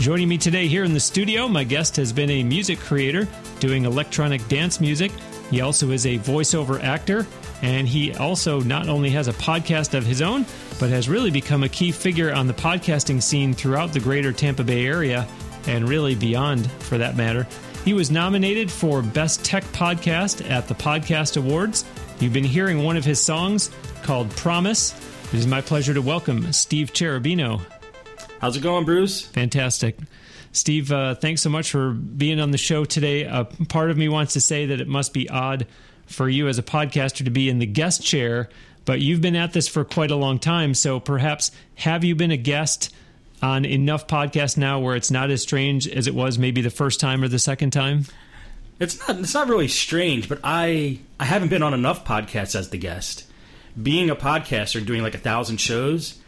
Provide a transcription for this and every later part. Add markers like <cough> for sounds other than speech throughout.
Joining me today here in the studio, my guest has been a music creator doing electronic dance music. He also is a voiceover actor, and he also not only has a podcast of his own, but has really become a key figure on the podcasting scene throughout the greater Tampa Bay area and really beyond for that matter. He was nominated for Best Tech Podcast at the Podcast Awards. You've been hearing one of his songs called Promise. It is my pleasure to welcome Steve Cherubino. How's it going, Bruce? Fantastic. Steve, uh, thanks so much for being on the show today. Uh, part of me wants to say that it must be odd for you as a podcaster to be in the guest chair, but you've been at this for quite a long time. So perhaps have you been a guest on enough podcasts now where it's not as strange as it was maybe the first time or the second time? It's not. It's not really strange, but I I haven't been on enough podcasts as the guest. Being a podcaster, doing like a thousand shows,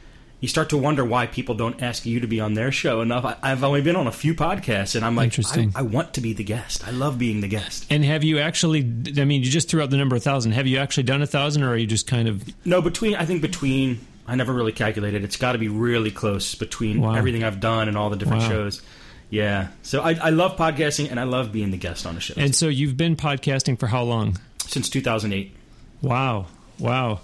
you start to wonder why people don't ask you to be on their show enough. I, have only been on a few podcasts, and I'm like, I, I, want to be the guest. I love being the guest. And have you actually? I mean, you just threw out the number a thousand. Have you actually done a thousand, or are you just kind of? No, between I think between I never really calculated. It's got to be really close between wow. everything I've done and all the different wow. shows. Yeah, so I, I love podcasting and I love being the guest on a show. And so you've been podcasting for how long? Since 2008. Wow, wow,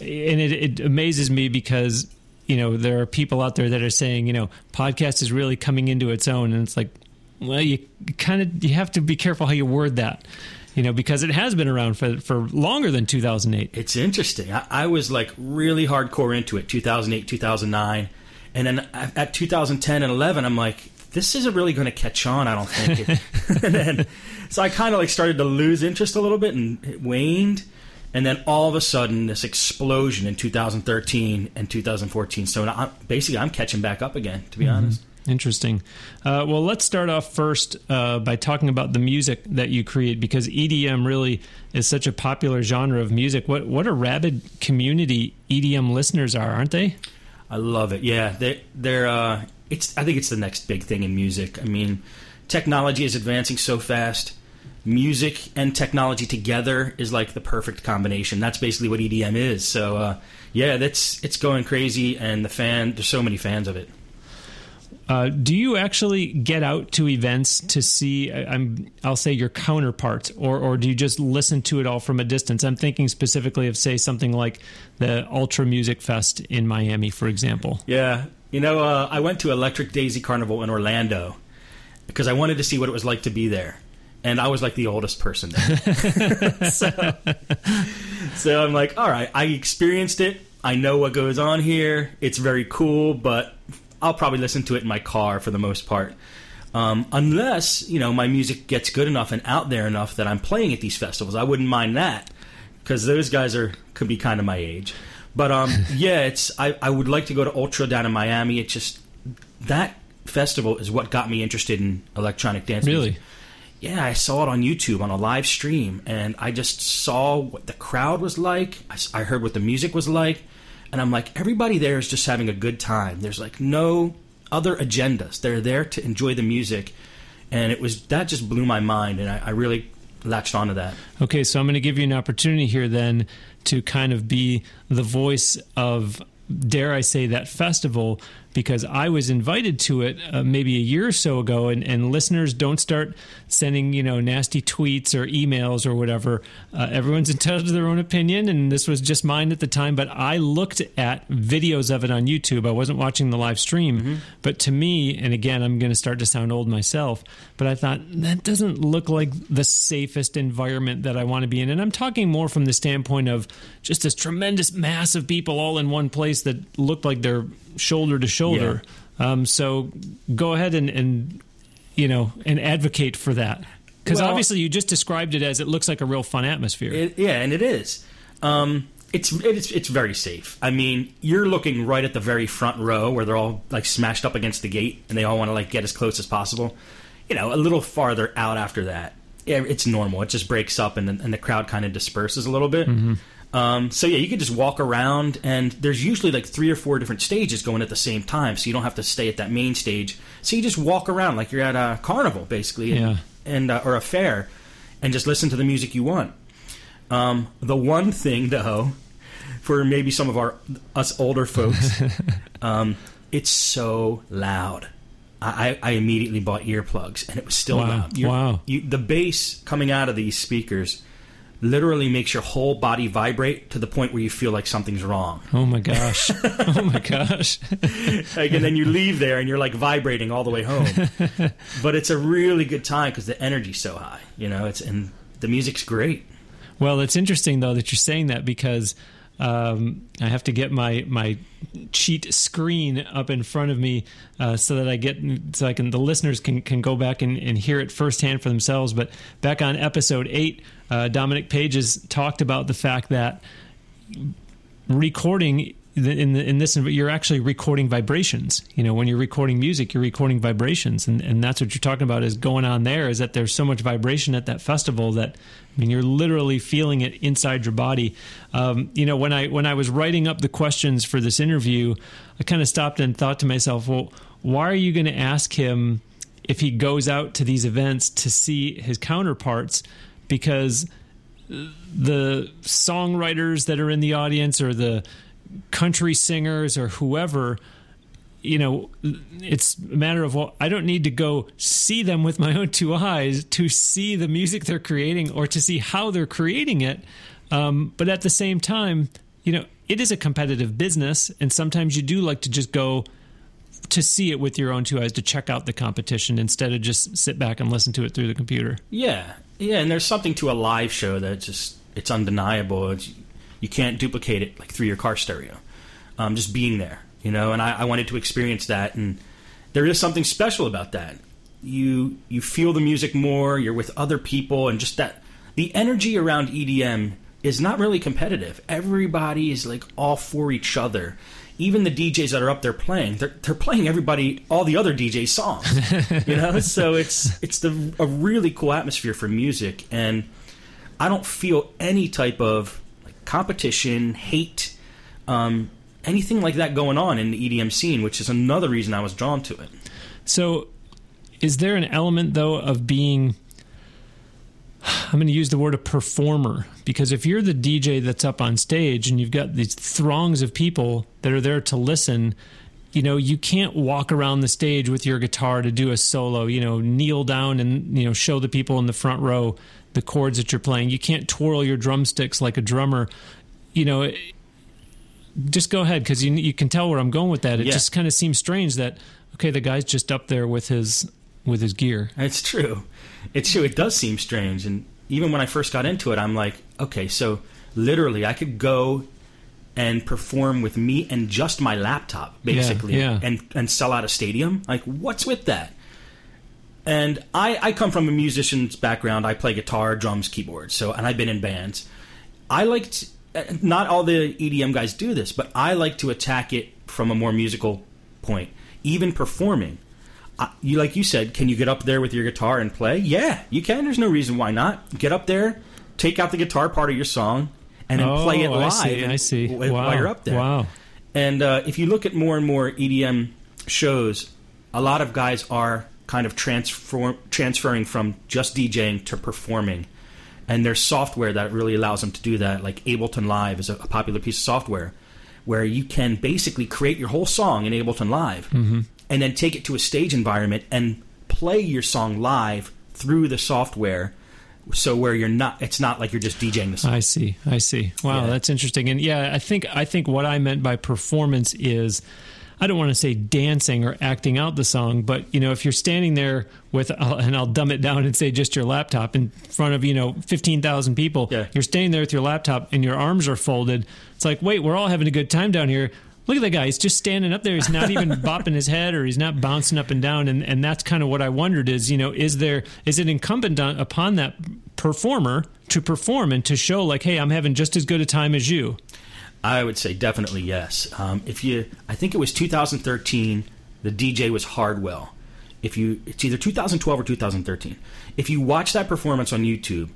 and it, it amazes me because you know there are people out there that are saying you know podcast is really coming into its own. And it's like well you kind of you have to be careful how you word that you know because it has been around for for longer than 2008 it's interesting. I, I was like really hardcore into it 2008 2009 and then at 2010 and 11 i'm like this isn't really going to catch on i don't think. <laughs> And then so i kind of like started to lose interest a little bit and it waned and then all of a sudden this explosion in 2013 and 2014 so now, basically i'm catching back up again to be mm-hmm. honest. Interesting. Uh, well let's start off first uh, by talking about the music that you create because edm really is such a popular genre of music. What what a rabid community edm listeners are aren't they? I love it. Yeah they, they're uh, it's i think it's the next big thing in music. I mean technology is advancing so fast music and technology together is like the perfect combination. That's basically what EDM is. So uh, yeah, that's it's going crazy, and the fan there's so many fans of it. Uh, do you actually get out to events to see? I'm, I'll say your counterparts, or or do you just listen to it all from a distance? I'm thinking specifically of say something like the Ultra Music Fest in Miami, for example. Yeah, you know, uh, I went to Electric Daisy Carnival in Orlando because I wanted to see what it was like to be there and I was like the oldest person there. <laughs> so, so I'm like, all right, I experienced it. I know what goes on here. It's very cool, but I'll probably listen to it in my car for the most part. Um, unless you know my music gets good enough and out there enough that I'm playing at these festivals, I wouldn't mind that because those guys are could be kind of my age. But um, <laughs> yeah, it's I, I would like to go to Ultra down in Miami. It just that festival is what got me interested in electronic dance. Really. Music yeah, I saw it on YouTube on a live stream, and I just saw what the crowd was like. I, I, heard what the music was like, and I'm like, everybody there is just having a good time. There's like no other agendas. They're there to enjoy the music, and it was that just blew my mind, and I, I really latched onto that. Okay, so I'm going to give you an opportunity here then to kind of be the voice of, dare I say, that festival because I was invited to it uh, maybe a year or so ago, and, and listeners don't start sending you know nasty tweets or emails or whatever. Uh, everyone's <laughs> entitled to their own opinion, and this was just mine at the time. But I looked at videos of it on YouTube. I wasn't watching the live stream, mm-hmm. but to me, and again, I'm going to start to sound old myself, but I thought that doesn't look like the safest environment that I want to be in, and I'm talking more from the standpoint of just this tremendous mass of people all in one place that looked like they're shoulder to shoulder. Yeah. Um, so go ahead and, and you know and advocate for that because well, obviously you just described it as it looks like a real fun atmosphere. It, yeah, and it is. Um, it's it's it's very safe. I mean, you're looking right at the very front row where they're all like smashed up against the gate, and they all want to like get as close as possible. You know, a little farther out after that, yeah, it's normal. It just breaks up, and the, and the crowd kind of disperses a little bit. Mm-hmm. Um, so yeah, you can just walk around, and there's usually like three or four different stages going at the same time, so you don't have to stay at that main stage. So you just walk around like you're at a carnival, basically, and, yeah. and uh, or a fair, and just listen to the music you want. Um, the one thing, though, for maybe some of our us older folks, <laughs> um, it's so loud. I, I, immediately bought earplugs, and it was still wow. loud. You're, wow! You, the bass coming out of these speakers literally makes your whole body vibrate to the point where you feel like something's wrong. Oh my gosh. <laughs> oh my gosh. like, and then you leave there and you're like vibrating all the way home. <laughs> but it's a really good time because the energy's so high, you know, it's, and the music's great. Well, it's interesting though that you're saying that because um, I have to get my my cheat screen up in front of me uh, so that I get so I can the listeners can can go back and, and hear it firsthand for themselves. But back on episode eight, uh, Dominic Pages talked about the fact that recording in the, in this you're actually recording vibrations. You know when you're recording music you're recording vibrations. And, and that's what you're talking about is going on there is that there's so much vibration at that festival that I mean you're literally feeling it inside your body. Um, you know when I when I was writing up the questions for this interview I kind of stopped and thought to myself well why are you going to ask him if he goes out to these events to see his counterparts? Because the songwriters that are in the audience or the country singers or whoever you know it's a matter of well i don't need to go see them with my own two eyes to see the music they're creating or to see how they're creating it. Um, but at the same time you know it is a competitive business and sometimes you do like to just go to see it with your own two eyes to check out the competition instead of just sit back and listen to it through the computer. Yeah. Yeah and there's something to a live show that just it's undeniable. It's, you can't duplicate it like through your car stereo. Um, just being there, you know. And I, I wanted to experience that, and there is something special about that. You you feel the music more. You're with other people, and just that the energy around EDM is not really competitive. Everybody is like all for each other. Even the DJs that are up there playing, they're, they're playing everybody, all the other DJ songs, <laughs> you know. so it's it's the a really cool atmosphere for music, and I don't feel any type of competition, hate, um, anything like that going on in the EDM scene, which is another reason I was drawn to it. So, is there an element though of being? I'm going to use the word a performer because if you're the DJ that's up on stage and you've got these throngs of people that are there to listen, you know, you can't walk around the stage with your guitar to do a solo, you know, kneel down and, you know, show the people in the front row the chords that you're playing. You can't twirl your drumsticks like a drummer. You know, just go ahead because you you can tell where I'm going with that. It yeah. just kind of seems strange that okay, the guy's just up there with his with his gear. It's true. It's true. It does seem strange, and even when I first got into it, I'm like, okay, so literally, I could go and perform with me and just my laptop, basically, yeah, yeah. and and sell out a stadium. Like, what's with that? And I, I come from a musician's background. I play guitar, drums, keyboards. So, and I've been in bands. I like to, not all the EDM guys do this, but I like to attack it from a more musical point. Even performing, I, you like you said, can you get up there with your guitar and play? Yeah, you can. There's no reason why not. Get up there, take out the guitar part of your song, and then oh, play it live. I see. I see. While wow. you're up there. Wow. And uh, if you look at more and more EDM shows, a lot of guys are kind of transform, transferring from just DJing to performing. And there's software that really allows them to do that, like Ableton Live is a, a popular piece of software where you can basically create your whole song in Ableton Live Mm-hmm. and then take it to a stage environment and play your song live through the software. So where you're not, it's not like you're just DJing the song. I see. I see. Wow, Yeah. that's interesting. And yeah, I think I think what I meant by performance is I don't want to say dancing or acting out the song, but you know, if you're standing there with <laughs> and I'll dumb it down and say just your laptop in front of, you know, 15,000 people, Yeah. you're standing there with your laptop and your arms are folded. It's like, "Wait, we're all having a good time down here." Look at that guy. He's just standing up there. He's not even <laughs> bopping his head or he's not bouncing up and down. And, and that's kind of what I wondered is, you know, is there, is it incumbent on, upon that performer to perform and to show like, hey, I'm having just as good a time as you? I would say definitely yes. Um, if you, I think it was 2013. The DJ was Hardwell. If you, it's either 2012 or 2013. If you watch that performance on YouTube,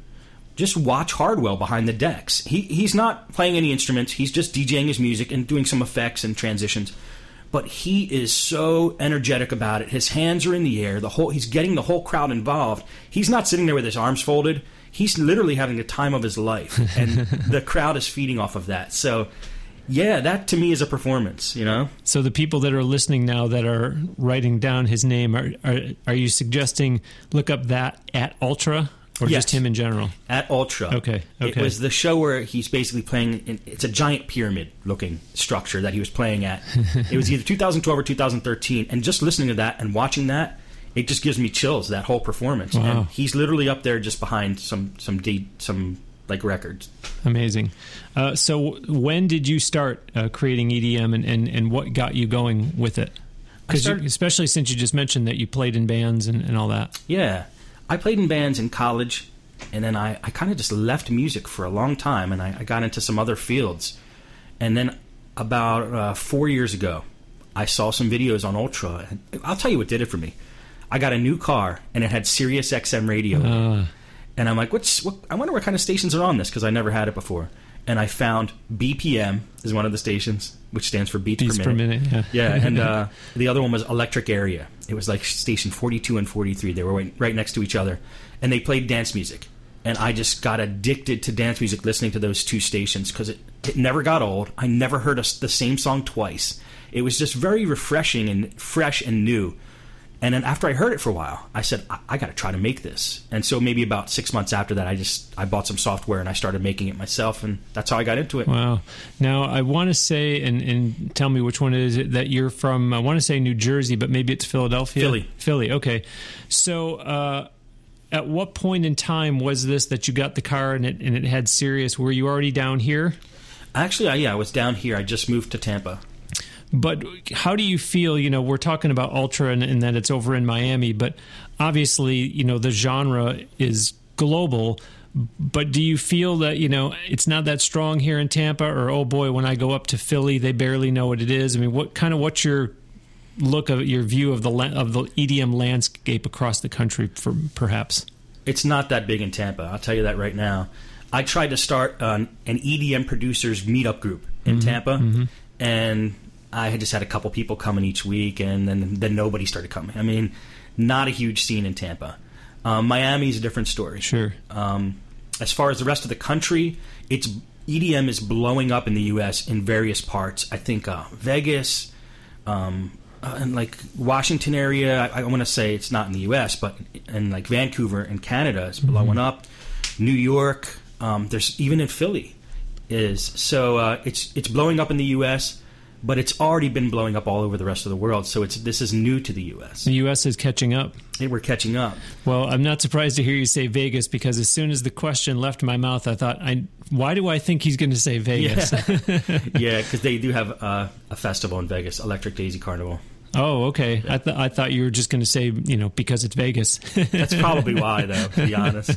just watch Hardwell behind the decks. He he's not playing any instruments. He's just DJing his music and doing some effects and transitions. But he is so energetic about it. His hands are in the air. The whole he's getting the whole crowd involved. He's not sitting there with his arms folded. He's literally having the time of his life, and <laughs> the crowd is feeding off of that. So, yeah, that to me is a performance. You know, So the people that are listening now that are writing down his name, are, are, are you suggesting look up that at Ultra or Yes. just him in general? at Ultra. Okay, Okay. It was the show where he's basically playing. In, it's a giant pyramid-looking structure that he was playing at. <laughs> it was either 2012 or 2013, and just listening to that and watching that, it just gives me chills. That whole performance, Wow. and he's literally up there just behind some some de- some like records. Amazing. Uh, so when did you start uh, creating EDM and, and, and what got you going with it? Because especially since you just mentioned that you played in bands and, and all that. Yeah, I played in bands in college, and then I, I kind of just left music for a long time, and I, I got into some other fields. And then about uh, four years ago, I saw some videos on Ultra. And I'll tell you what did it for me. I got a new car, and it had Sirius XM radio. Uh, And I'm like, what's? What, I wonder what kind of stations are on this because I never had it before. And I found BPM is one of the stations, which stands for beats, beats per minute. Yeah. yeah, and <laughs> uh, the other one was Electric Area. It was like station 42 and 43. They were right, next to each other, and they played dance music. And I just got addicted to dance music listening to those two stations because it, it never got old. I never heard a the same song twice. It was just very refreshing and fresh and new. And then after I heard it for a while, I said, I, I got to try to make this. And so maybe about six months after that, I just I bought some software and I started making it myself, and that's how I got into it. Wow. Now I want to say and, and tell me which one it is that you're from. I want to say New Jersey, but maybe it's Philadelphia. Philly. Philly. Okay. So uh, at what point in time was this that you got the car and it and it had Sirius? Were you already down here? Actually, I, yeah, I was down here. I just moved to Tampa. But how do you feel? You know, we're talking about Ultra and, and that it's over in Miami, but obviously, you know, the genre is global. But do you feel that you know it's not that strong here in Tampa, or oh boy, when I go up to Philly, they barely know what it is? I mean, what kind of what's your look of your view of the of the EDM landscape across the country, for perhaps? It's not that big in Tampa. I'll tell you that right now. I tried to start an, an EDM producers meetup group in mm-hmm. Tampa, mm-hmm. and I had just had a couple people coming each week, and then then nobody started coming. I mean, not a huge scene in Tampa. Um, Miami's a different story. Sure. Um, as far as the rest of the country, it's EDM is blowing up in the U.S. in various parts. I think uh, Vegas, um, uh, and like Washington area. I, I want to say it's not in the U.S., but in like Vancouver and Canada is blowing up. New York, um, there's even in Philly is so uh, it's it's blowing up in the U.S. But it's already been blowing up all over the rest of the world, so it's this is new to the U.S. The U.S. is catching up. And we're catching up. Well, I'm not surprised to hear you say Vegas because as soon as the question left my mouth, I thought, I why do I think he's going to say Vegas? yeah, <laughs> because they do have uh, a festival in Vegas, Electric Daisy Carnival. Oh, okay. I, th- I thought you were just going to say, you know, because it's Vegas. That's probably why, though, to be <laughs> honest.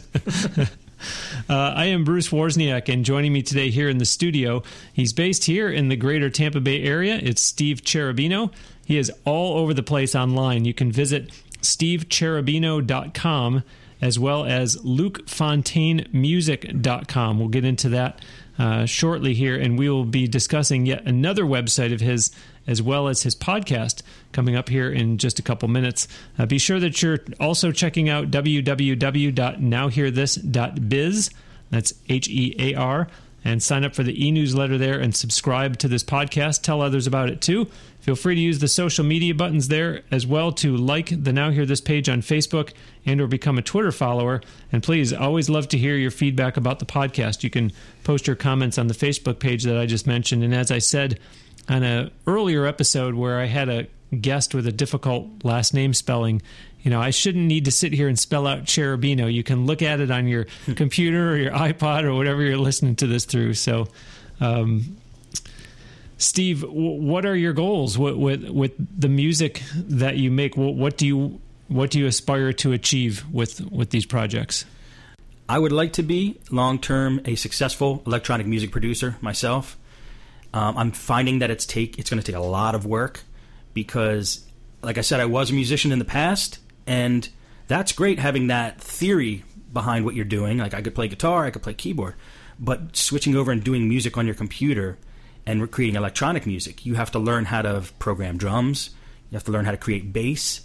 Uh, I am Bruce Wozniak, and joining me today here in the studio, he's based here in the greater Tampa Bay area. It's Steve Cherubino. He is all over the place online. You can visit stevecherubino.com as well as lukefontainemusic.com. We'll get into that uh, shortly here, and we will be discussing yet another website of his as well as his podcast coming up here in just a couple minutes. Uh, be sure that you're also checking out www.nowhearthis.biz. That's H E A R. and sign up for the e newsletter there and subscribe to this podcast. Tell others about it too. Feel free to use the social media buttons there as well to like the Now Hear This page on Facebook and or become a Twitter follower. And please, always love to hear your feedback about the podcast. You can post your comments on the Facebook page that I just mentioned. And as I said on an earlier episode where I had a guest with a difficult last name spelling, you know, I shouldn't need to sit here and spell out Cherubino. You can look at it on your computer or your iPod or whatever you're listening to this through. So, um, Steve, what are your goals with, with, with the music that you make? What do you what do you aspire to achieve with with these projects? I would like to be long term a successful electronic music producer myself. Um, I'm finding that it's take it's going to take a lot of work because, like I said, I was a musician in the past, and that's great having that theory behind what you're doing. Like I could play guitar, I could play keyboard, but switching over and doing music on your computer and creating electronic music, you have to learn how to program drums. You have to learn how to create bass.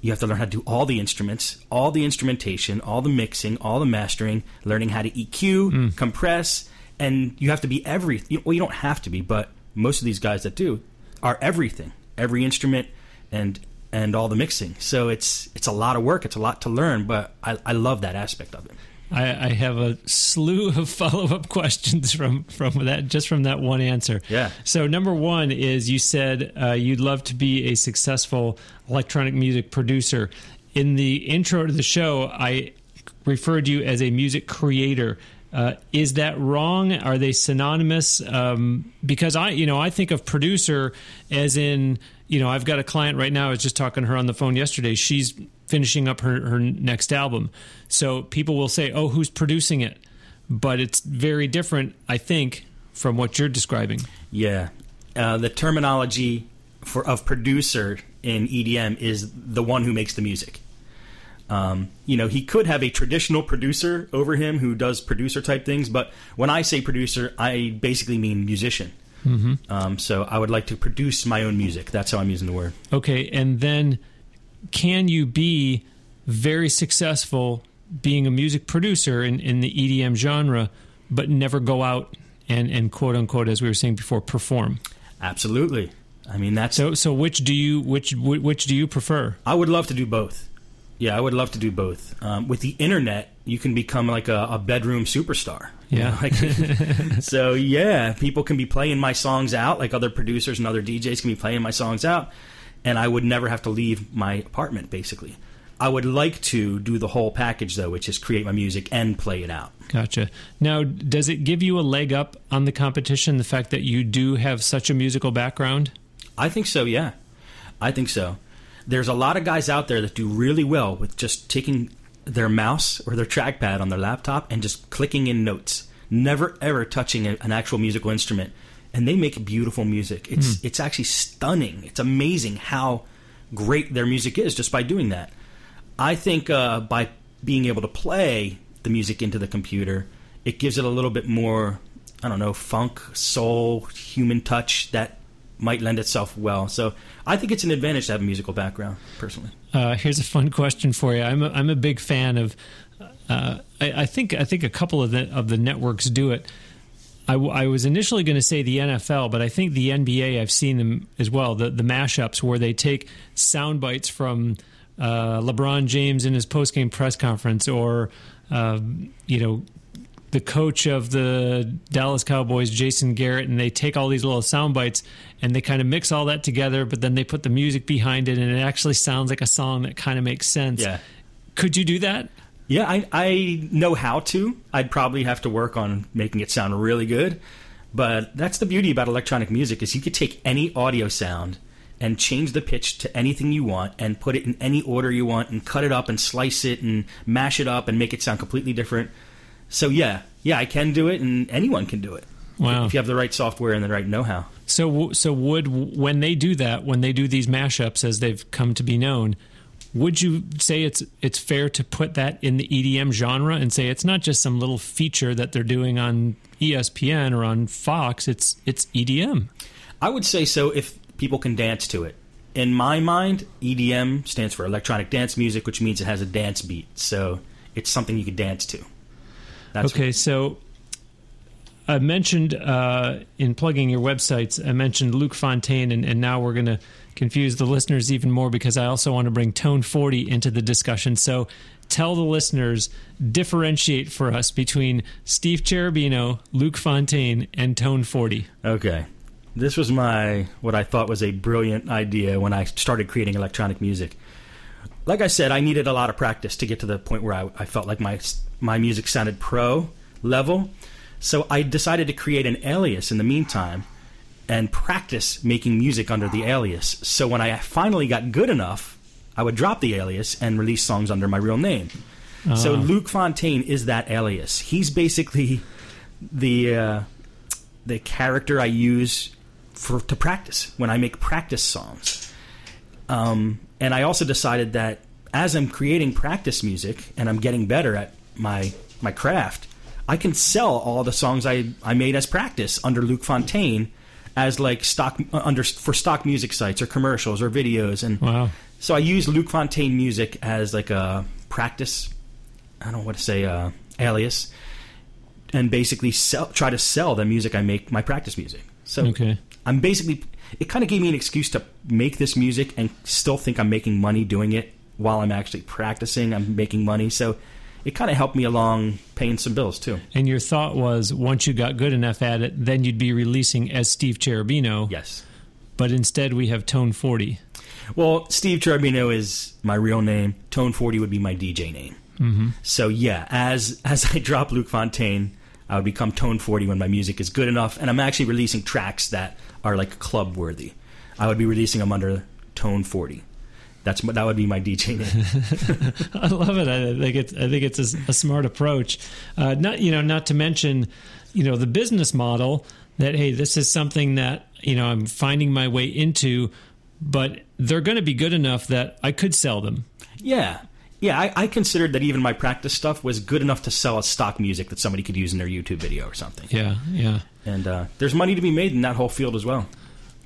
You have to learn how to do all the instruments, all the instrumentation, all the mixing, all the mastering, learning how to EQ, mm. compress, and you have to be every. Well, you don't have to be, but most of these guys that do are everything, every instrument, and and all the mixing. So it's it's a lot of work. It's a lot to learn, but I, I love that aspect of it. I, I have a slew of <laughs> follow up questions from from that just from that one answer. Yeah. So number one is you said uh, you'd love to be a successful electronic music producer. In the intro to the show, I referred you as a music creator. Uh, is that wrong? Are they synonymous? Um, because I, you know, I think of producer as in, you know, I've got a client right now. I was just talking to her on the phone yesterday. She's finishing up her, her next album. So people will say, oh, who's producing it? But it's very different, I think, from what you're describing. Yeah. Uh, the terminology for of producer in EDM is the one who makes the music. Um, you know, he could have a traditional producer over him who does producer type things, but when I say producer, I basically mean musician. Mm-hmm. Um, so I would like to produce my own music. That's how I'm using the word. Okay, and then can you be very successful being a music producer in, in the EDM genre, but never go out and, and quote unquote, as we were saying before, perform? Absolutely. I mean that's so. So which do you which which do you prefer? I would love to do both. Yeah, I would love to do both. Um, with the internet, you can become like a, a bedroom superstar. Yeah. Like, <laughs> so yeah, people can be playing my songs out, like other producers and other DJs can be playing my songs out, and I would never have to leave my apartment, basically. I would like to do the whole package, though, which is create my music and play it out. Gotcha. Now, does it give you a leg up on the competition, the fact that you do have such a musical background? I think so, yeah. I think so. There's a lot of guys out there that do really well with just taking their mouse or their trackpad on their laptop and just clicking in notes, never ever touching an actual musical instrument and they make beautiful music. It's mm. it's actually stunning. It's amazing how great their music is just by doing that. I think uh, by being able to play the music into the computer, it gives it a little bit more, I don't know, funk, soul, human touch that might lend itself well. So I think it's an advantage to have a musical background, personally. Uh, here's a fun question for you. I'm a, I'm a big fan of. Uh, I, I, think I think a couple of the of the networks do it. I, w- I was initially going to say the NFL, but I think the NBA. I've seen them as well. The the mashups where they take sound bites from uh, LeBron James in his post game press conference, or uh, you know the coach of the Dallas Cowboys, Jason Garrett, and they take all these little sound bites and they kind of mix all that together, but then they put the music behind it, and it actually sounds like a song that kind of makes sense. Yeah. Could you do that? Yeah, I, I know how to. I'd probably have to work on making it sound really good. But that's the beauty about electronic music is you could take any audio sound and change the pitch to anything you want and put it in any order you want and cut it up and slice it and mash it up and make it sound completely different. So yeah, yeah, I can do it and anyone can do it. Wow. If you have the right software and the right know-how. So so would when they do that, when they do these mashups as they've come to be known, would you say it's it's fair to put that in the EDM genre and say it's not just some little feature that they're doing on ESPN or on Fox? It's it's EDM. I would say so if people can dance to it. In my mind, EDM stands for electronic dance music, which means it has a dance beat. So it's something you could dance to. That's okay, so I mentioned uh, in plugging your websites, I mentioned Luke Fontaine, and, and now we're going to confuse the listeners even more because I also want to bring Tone 40 into the discussion. So tell the listeners, differentiate for us between Steve Cherubino, Luke Fontaine, and Tone 40. Okay. This was my, what I thought was a brilliant idea when I started creating electronic music. Like I said, I needed a lot of practice to get to the point where I, I felt like my, my music sounded pro level. So I decided to create an alias in the meantime and practice making music under the alias. So when I finally got good enough, I would drop the alias and release songs under my real name. So Ah. Luke Fontaine is that alias. He's basically the uh, the character I use for to practice when I make practice songs. Um, and I also decided that as I'm creating practice music and I'm getting better at my my craft, I can sell all the songs I, I made as practice under Luke Fontaine as like stock uh, under for stock music sites or commercials or videos and Wow. so I use Luke Fontaine music as like a practice. I don't know what to say, uh, alias, and basically sell, try to sell the music I make, my practice music. So Okay. I'm basically. It kind of gave me an excuse to make this music and still think I'm making money doing it while I'm actually practicing. I'm making money, so it kind of helped me along paying some bills too. And your thought was once you got good enough at it, then you'd be releasing as Steve Cherubino. Yes. But instead, we have Tone 40. Well, Steve Cherubino is my real name. Tone Forty would be my DJ name. Mm-hmm. So yeah, as <laughs> as I drop Luke Fontaine, I would become Tone Forty when my music is good enough, and I'm actually releasing tracks that are like club worthy. I would be releasing them under Tone Forty. That's that would be my DJ name. <laughs> I love it. I think it's I think it's a, a smart approach. Uh, not you know not to mention you know the business model that hey this is something that you know I'm finding my way into, but they're going to be good enough that I could sell them. yeah. Yeah, I, I considered that even my practice stuff was good enough to sell as stock music that somebody could use in their YouTube video or something. Yeah, yeah. And uh, there's money to be made in that whole field as well.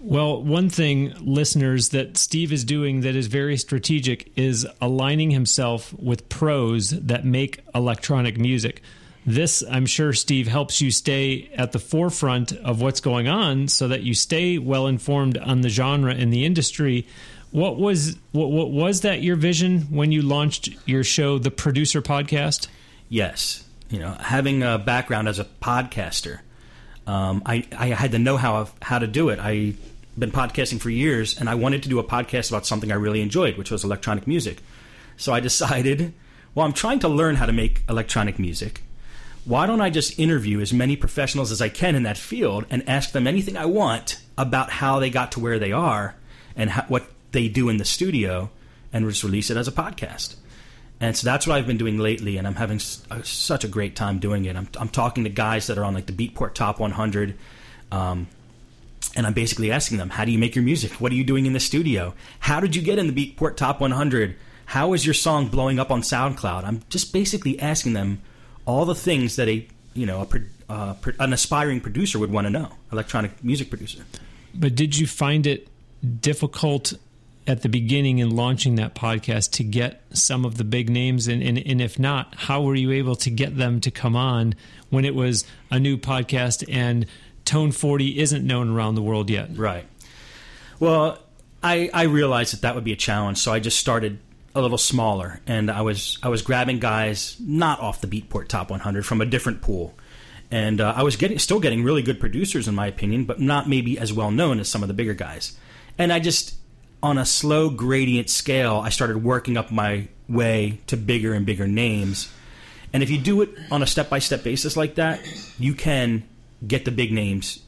Well, one thing, listeners, that Steve is doing that is very strategic is aligning himself with pros that make electronic music. This, I'm sure, Steve, helps you stay at the forefront of what's going on so that you stay well informed on the genre and the industry. What was what, what was that your vision when you launched your show, the Producer Podcast? Yes, you know, having a background as a podcaster, um, I I had the know how how to do it. I've been podcasting for years, and I wanted to do a podcast about something I really enjoyed, which was electronic music. So I decided, well, I'm trying to learn how to make electronic music. Why don't I just interview as many professionals as I can in that field and ask them anything I want about how they got to where they are and how, what they do in the studio, and just release it as a podcast. And so that's what I've been doing lately, and I'm having s- uh, such a great time doing it. I'm, I'm talking to guys that are on like the Beatport Top 100, um, and I'm basically asking them, "How do you make your music? What are you doing in the studio? How did you get in the Beatport Top 100? How is your song blowing up on SoundCloud?" I'm just basically asking them all the things that a you know a, uh, an aspiring producer would want to know, electronic music producer. But did you find it difficult at the beginning in launching that podcast to get some of the big names? And, and, and if not, how were you able to get them to come on when it was a new podcast and Tone 40 isn't known around the world yet? Right. Well, I I realized that that would be a challenge, so I just started a little smaller, and I was I was grabbing guys not off the Beatport Top 100 from a different pool, and uh, I was getting still getting really good producers in my opinion, but not maybe as well known as some of the bigger guys. And I just on a slow gradient scale, I started working up my way to bigger and bigger names. And if you do it on a step by step basis like that, you can get the big names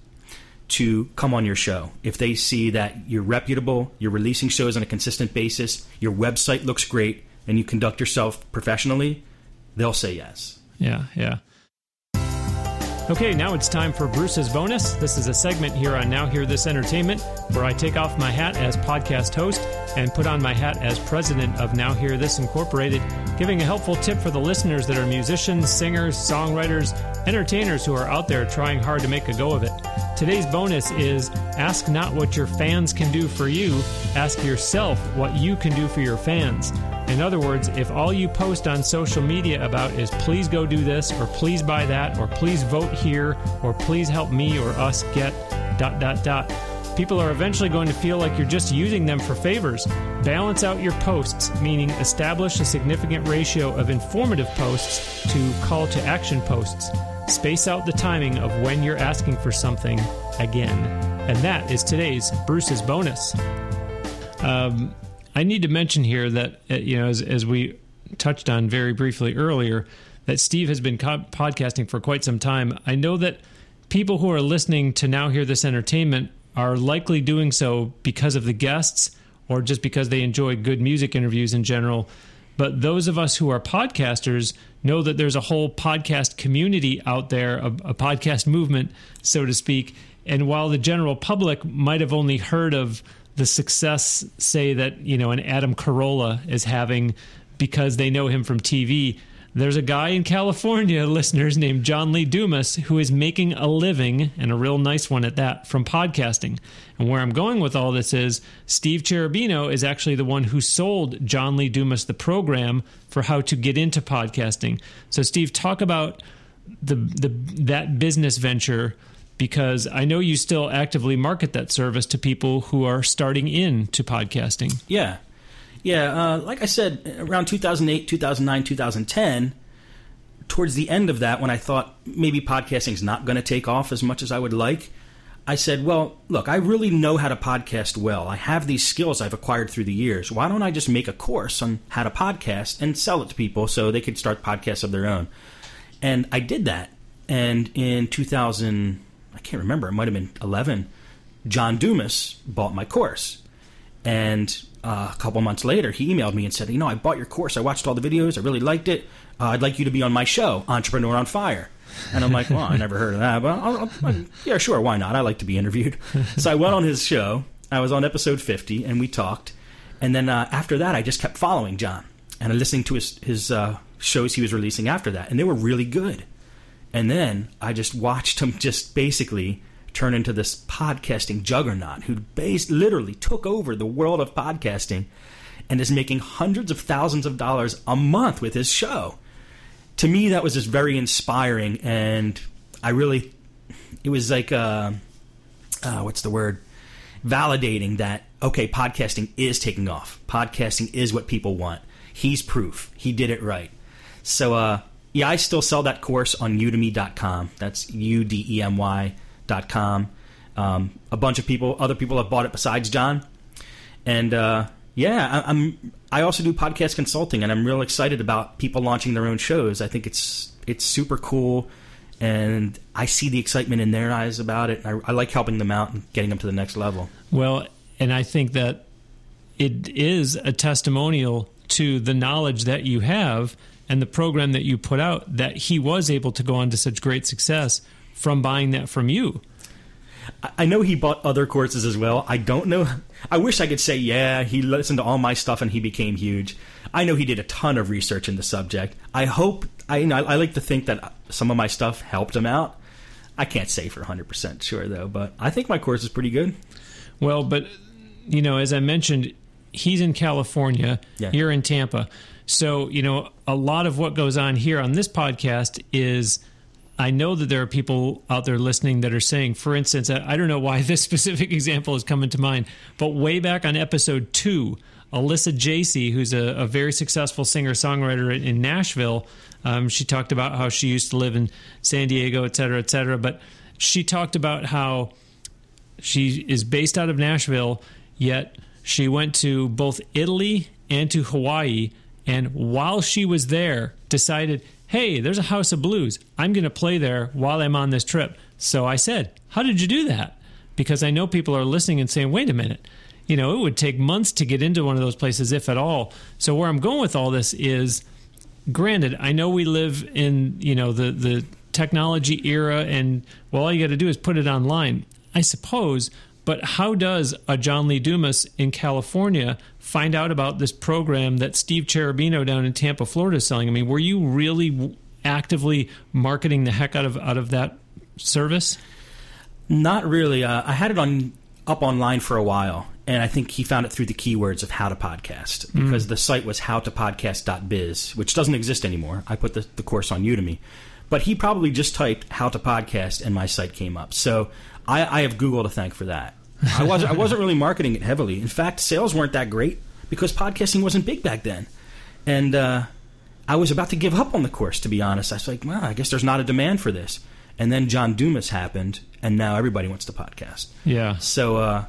to come on your show. If they see that you're reputable, you're releasing shows on a consistent basis, your website looks great, and you conduct yourself professionally, they'll say yes. Yeah, yeah. Okay, now it's time for Bruce's bonus. This is a segment here on Now Hear This Entertainment where I take off my hat as podcast host and put on my hat as president of Now Hear This Incorporated, giving a helpful tip for the listeners that are musicians, singers, songwriters, entertainers who are out there trying hard to make a go of it. Today's bonus is ask not what your fans can do for you, ask yourself what you can do for your fans. In other words, if all you post on social media about is please go do this, or please buy that, or please vote here, or please help me or us get dot dot dot, people are eventually going to feel like you're just using them for favors. Balance out your posts, meaning establish a significant ratio of informative posts to call to action posts. Space out the timing of when you're asking for something again. And that is today's Bruce's bonus. Um, I need to mention here that, uh, you know, as, as we touched on very briefly earlier, that Steve has been co- podcasting for quite some time. I know that people who are listening to Now Hear This Entertainment are likely doing so because of the guests or just because they enjoy good music interviews in general. But those of us who are podcasters know that there's a whole podcast community out there, a, a podcast movement, so to speak. And while the general public might have only heard of the success, say that you know an Adam Carolla is having because they know him from TV. There's a guy in California, <laughs> listeners, named John Lee Dumas, who is making a living, and a real nice one at that, from podcasting. And where I'm going with all this is Steve Cherubino is actually the one who sold John Lee Dumas the program for how to get into podcasting. So, Steve, talk about the, the that business venture because I know you still actively market that service to people who are starting into podcasting. Yeah. Yeah. Uh, like I said, around 2008, 2009, 2010, towards the end of that, when I thought maybe podcasting is not going to take off as much as I would like, I said, well, look, I really know how to podcast well. I have these skills I've acquired through the years. Why don't I just make a course on how to podcast and sell it to people so they could start podcasts of their own? And I did that. And in 2000, I can't remember, it might have been 11, John Dumas bought my course. And uh, a couple months later, he emailed me and said, You know, I bought your course. I watched all the videos. I really liked it. Uh, I'd like you to be on my show, Entrepreneur on Fire. And I'm like, Well, I never heard of that. But I'll, I'll, yeah, sure, why not? I like to be interviewed. <laughs> So I went on his show. I was on episode 50, and we talked. And then uh, after that, I just kept following John and listening to his, his uh, shows he was releasing after that. And they were really good. And then I just watched him just basically turn into this podcasting juggernaut who literally took over the world of podcasting and is making hundreds of thousands of dollars a month with his show. To me, that was just very inspiring, and I really, it was like, uh, uh, what's the word? Validating that, okay, podcasting is taking off. Podcasting is what people want. He's proof. He did it right. So, uh, yeah, I still sell that course on udemy.com. That's U D E M Y.com. Um, a bunch of people, other people have bought it besides John. And uh, yeah, I, I'm. I also do podcast consulting, and I'm real excited about people launching their own shows. I think it's it's super cool, and I see the excitement in their eyes about it. I, I like helping them out and getting them to the next level. Well, and I think that it is a testimonial to the knowledge that you have and the program that you put out that he was able to go on to such great success from buying that from you. I know he bought other courses as well. I don't know. I wish I could say, yeah, he listened to all my stuff and he became huge. I know he did a ton of research in the subject. I hope, I, you know, I like to think that some of my stuff helped him out. I can't say for 100% sure, though, but I think my course is pretty good. Well, but, you know, as I mentioned, he's in California, Yeah. you're in Tampa. So, you know, a lot of what goes on here on this podcast is I know that there are people out there listening that are saying, for instance, I don't know why <laughs> this specific example is coming to mind, but way back on episode two, Alyssa Jacey, who's a, a very successful singer songwriter in, in Nashville, um, she talked about how she used to live in San Diego, et cetera, et cetera. But she talked about how she is based out of Nashville, yet she went to both Italy and to Hawaii. And while she was there, decided, hey, there's a house of blues. I'm going to play there while I'm on this trip. So I said, how did you do that? Because I know people are listening and saying, wait a minute. You know, it would take months to get into one of those places, if at all. So where I'm going with all this is granted, I know we live in you know the the technology era, and well, all you got to do is put it online, I suppose. But how does a John Lee Dumas in California find out about this program that Steve Cherubino down in Tampa, Florida, is selling? I mean, were you really actively marketing the heck out of out of that service? Not really. Uh, I had it on up online for a while, and I think he found it through the keywords of how to podcast because the site was howtopodcast.biz, which doesn't exist anymore. I put the, the course on Udemy. But he probably just typed how to podcast and my site came up. So I, I have Google to thank for that. I wasn't I wasn't really marketing it heavily. In fact, sales weren't that great because podcasting wasn't big back then. And uh, I was about to give up on the course, to be honest. I was like, well, I guess there's not a demand for this. And then John Dumas happened, and now everybody wants to podcast. Yeah. So, uh,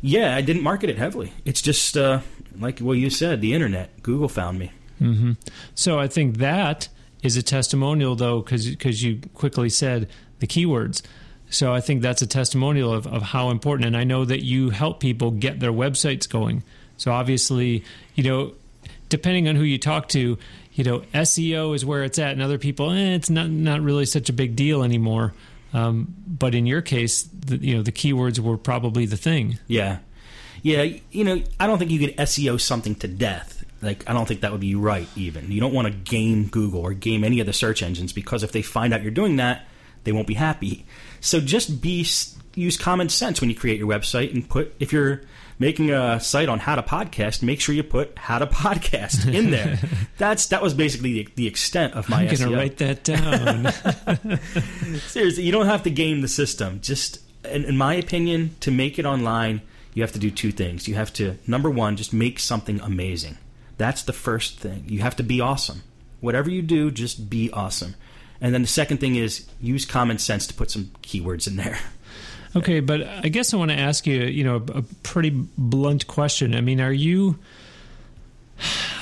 yeah, I didn't market it heavily. It's just uh, like well, you said, the internet. Google found me. hmm So I think that is a testimonial, though, because you quickly said the keywords. So I think that's a testimonial of, of how important. And I know that you help people get their websites going. So obviously, you know, depending on who you talk to, you know, SEO is where it's at, and other people, eh, it's not not really such a big deal anymore. Um, but in your case, the, you know, the keywords were probably the thing. Yeah, yeah. You know, I don't think you could SEO something to death. Like, I don't think that would be right. Even you don't want to game Google or game any of the search engines because if they find out you're doing that, they won't be happy. So just be use common sense when you create your website and put if you're making a site on how to podcast, make sure you put how to <laughs> podcast in <laughs> there. That's that was basically the, the extent of my I'm going to SEO. write that down. <laughs> Seriously, you don't have to game the system. Just, in, in my opinion, to make it online, you have to do two things. You have to, number one, just make something amazing. That's the first thing. You have to be awesome. Whatever you do, just be awesome. And then the second thing is use common sense to put some keywords in there. <laughs> Okay, but I guess I want to ask you, you know, a, pretty blunt question. I mean, are you?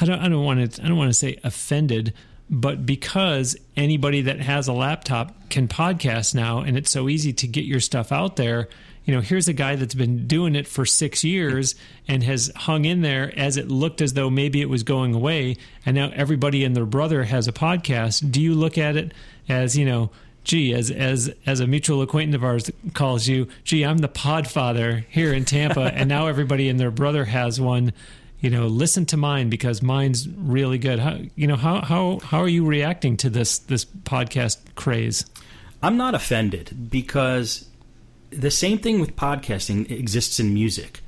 I don't. I don't want to. I don't want to say offended, but because anybody that has a laptop can podcast now, and it's so easy to get your stuff out there. You know, here's a guy that's been doing it for six years and has hung in there as it looked as though maybe it was going away, and now everybody and their brother has a podcast. Do you look at it as you know? gee, as as as a mutual acquaintance of ours calls you, gee, I'm the podfather here in Tampa, <laughs> and now everybody and their brother has one. You know, listen to mine because mine's really good. How, you know, how how how are you reacting to this this podcast craze? I'm not offended because the same thing with podcasting exists in music.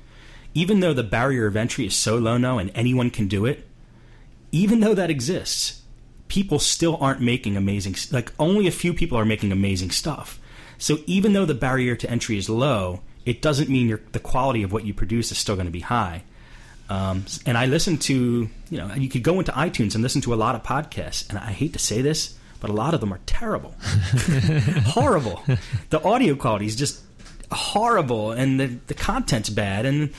Even though the barrier of entry is so low now and anyone can do it, even though that exists, people still aren't making amazing like only a few people are making amazing stuff. So even though the barrier to entry is low it doesn't mean your, the quality of what you produce is still going to be high. Um, and i listen to you know you could go into itunes and listen to a lot of podcasts and i hate to say this but a lot of them are terrible. <laughs> Horrible. The audio quality is just horrible and the, the content's bad and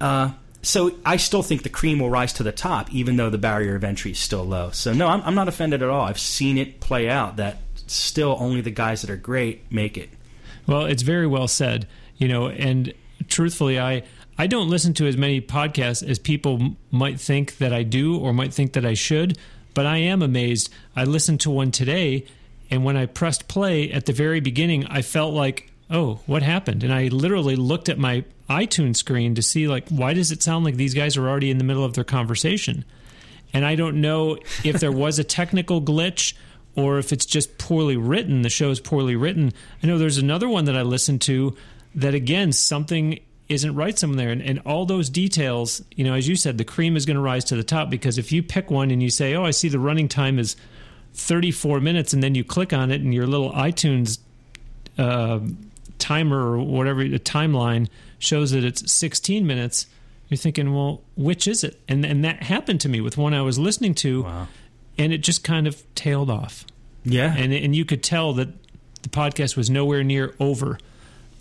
uh, so I still think the cream will rise to the top, even though the barrier of entry is still low. So no, I'm, I'm not offended at all. I've seen it play out that still only the guys that are great make it. Well, it's very well said, you know, and truthfully, I I don't listen to as many podcasts as people might think that I do or might think that I should, but I am amazed. I listened to one today, and when I pressed play at the very beginning, I felt like, oh, what happened? And I literally looked at my iTunes screen to see like why does it sound like these guys are already in the middle of their conversation? And I don't know if there <laughs> was a technical glitch or if it's just poorly written. The show is poorly written. I know there's another one that I listened to that again something isn't right somewhere and, and all those details you know as you said the cream is going to rise to the top because if you pick one and you say oh i see the running time is 34 minutes and then you click on it and your little itunes uh, timer or whatever the timeline shows that it's 16 minutes you're thinking well which is it and and that happened to me with one i was listening to Wow. and it just kind of tailed off Yeah. and and you could tell that the podcast was nowhere near over